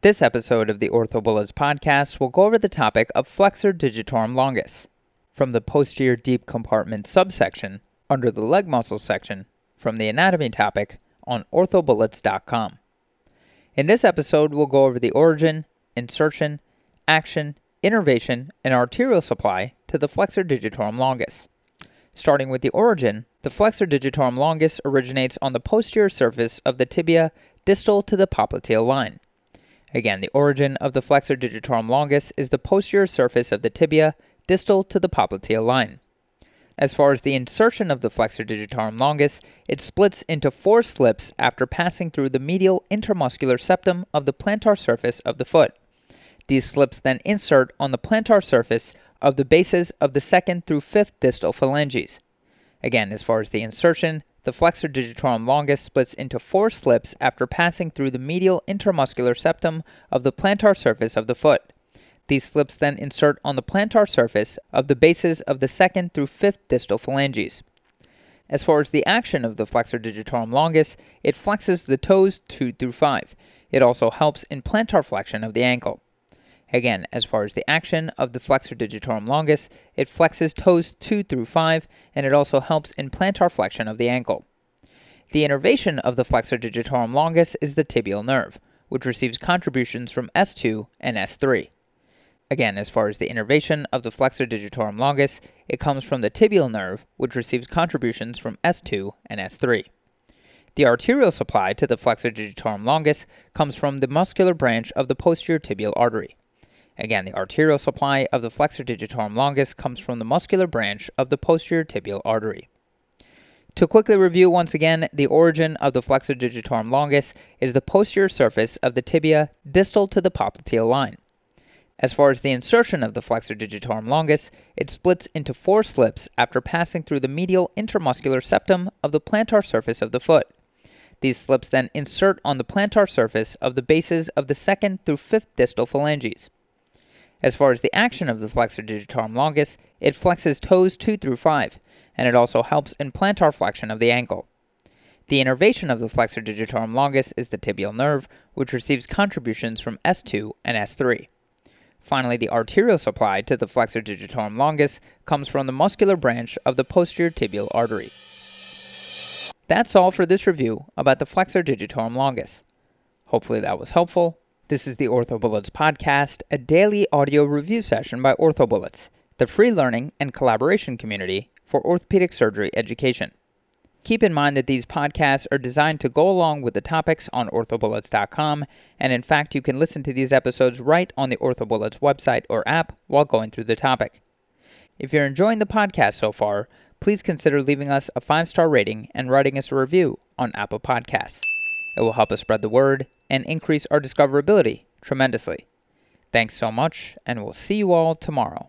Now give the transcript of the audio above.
This episode of the OrthoBullets podcast will go over the topic of flexor digitorum longus from the posterior deep compartment subsection under the leg muscle section from the anatomy topic on orthobullets.com. In this episode, we'll go over the origin, insertion, action, innervation, and arterial supply to the flexor digitorum longus. Starting with the origin, the flexor digitorum longus originates on the posterior surface of the tibia distal to the popliteal line. Again, the origin of the flexor digitorum longus is the posterior surface of the tibia distal to the popliteal line. As far as the insertion of the flexor digitorum longus, it splits into four slips after passing through the medial intermuscular septum of the plantar surface of the foot. These slips then insert on the plantar surface of the bases of the second through fifth distal phalanges. Again, as far as the insertion, the flexor digitorum longus splits into four slips after passing through the medial intermuscular septum of the plantar surface of the foot. These slips then insert on the plantar surface of the bases of the second through fifth distal phalanges. As far as the action of the flexor digitorum longus, it flexes the toes 2 through 5. It also helps in plantar flexion of the ankle. Again, as far as the action of the flexor digitorum longus, it flexes toes 2 through 5, and it also helps in plantar flexion of the ankle. The innervation of the flexor digitorum longus is the tibial nerve, which receives contributions from S2 and S3. Again, as far as the innervation of the flexor digitorum longus, it comes from the tibial nerve, which receives contributions from S2 and S3. The arterial supply to the flexor digitorum longus comes from the muscular branch of the posterior tibial artery. Again, the arterial supply of the flexor digitorum longus comes from the muscular branch of the posterior tibial artery. To quickly review once again, the origin of the flexor digitorum longus is the posterior surface of the tibia distal to the popliteal line. As far as the insertion of the flexor digitorum longus, it splits into four slips after passing through the medial intermuscular septum of the plantar surface of the foot. These slips then insert on the plantar surface of the bases of the second through fifth distal phalanges. As far as the action of the flexor digitorum longus, it flexes toes 2 through 5, and it also helps in plantar flexion of the ankle. The innervation of the flexor digitorum longus is the tibial nerve, which receives contributions from S2 and S3. Finally, the arterial supply to the flexor digitorum longus comes from the muscular branch of the posterior tibial artery. That's all for this review about the flexor digitorum longus. Hopefully that was helpful this is the OrthoBullets podcast, a daily audio review session by OrthoBullets, the free learning and collaboration community for orthopedic surgery education. Keep in mind that these podcasts are designed to go along with the topics on orthobullets.com, and in fact, you can listen to these episodes right on the OrthoBullets website or app while going through the topic. If you're enjoying the podcast so far, please consider leaving us a five star rating and writing us a review on Apple Podcasts. It will help us spread the word and increase our discoverability tremendously. Thanks so much, and we'll see you all tomorrow.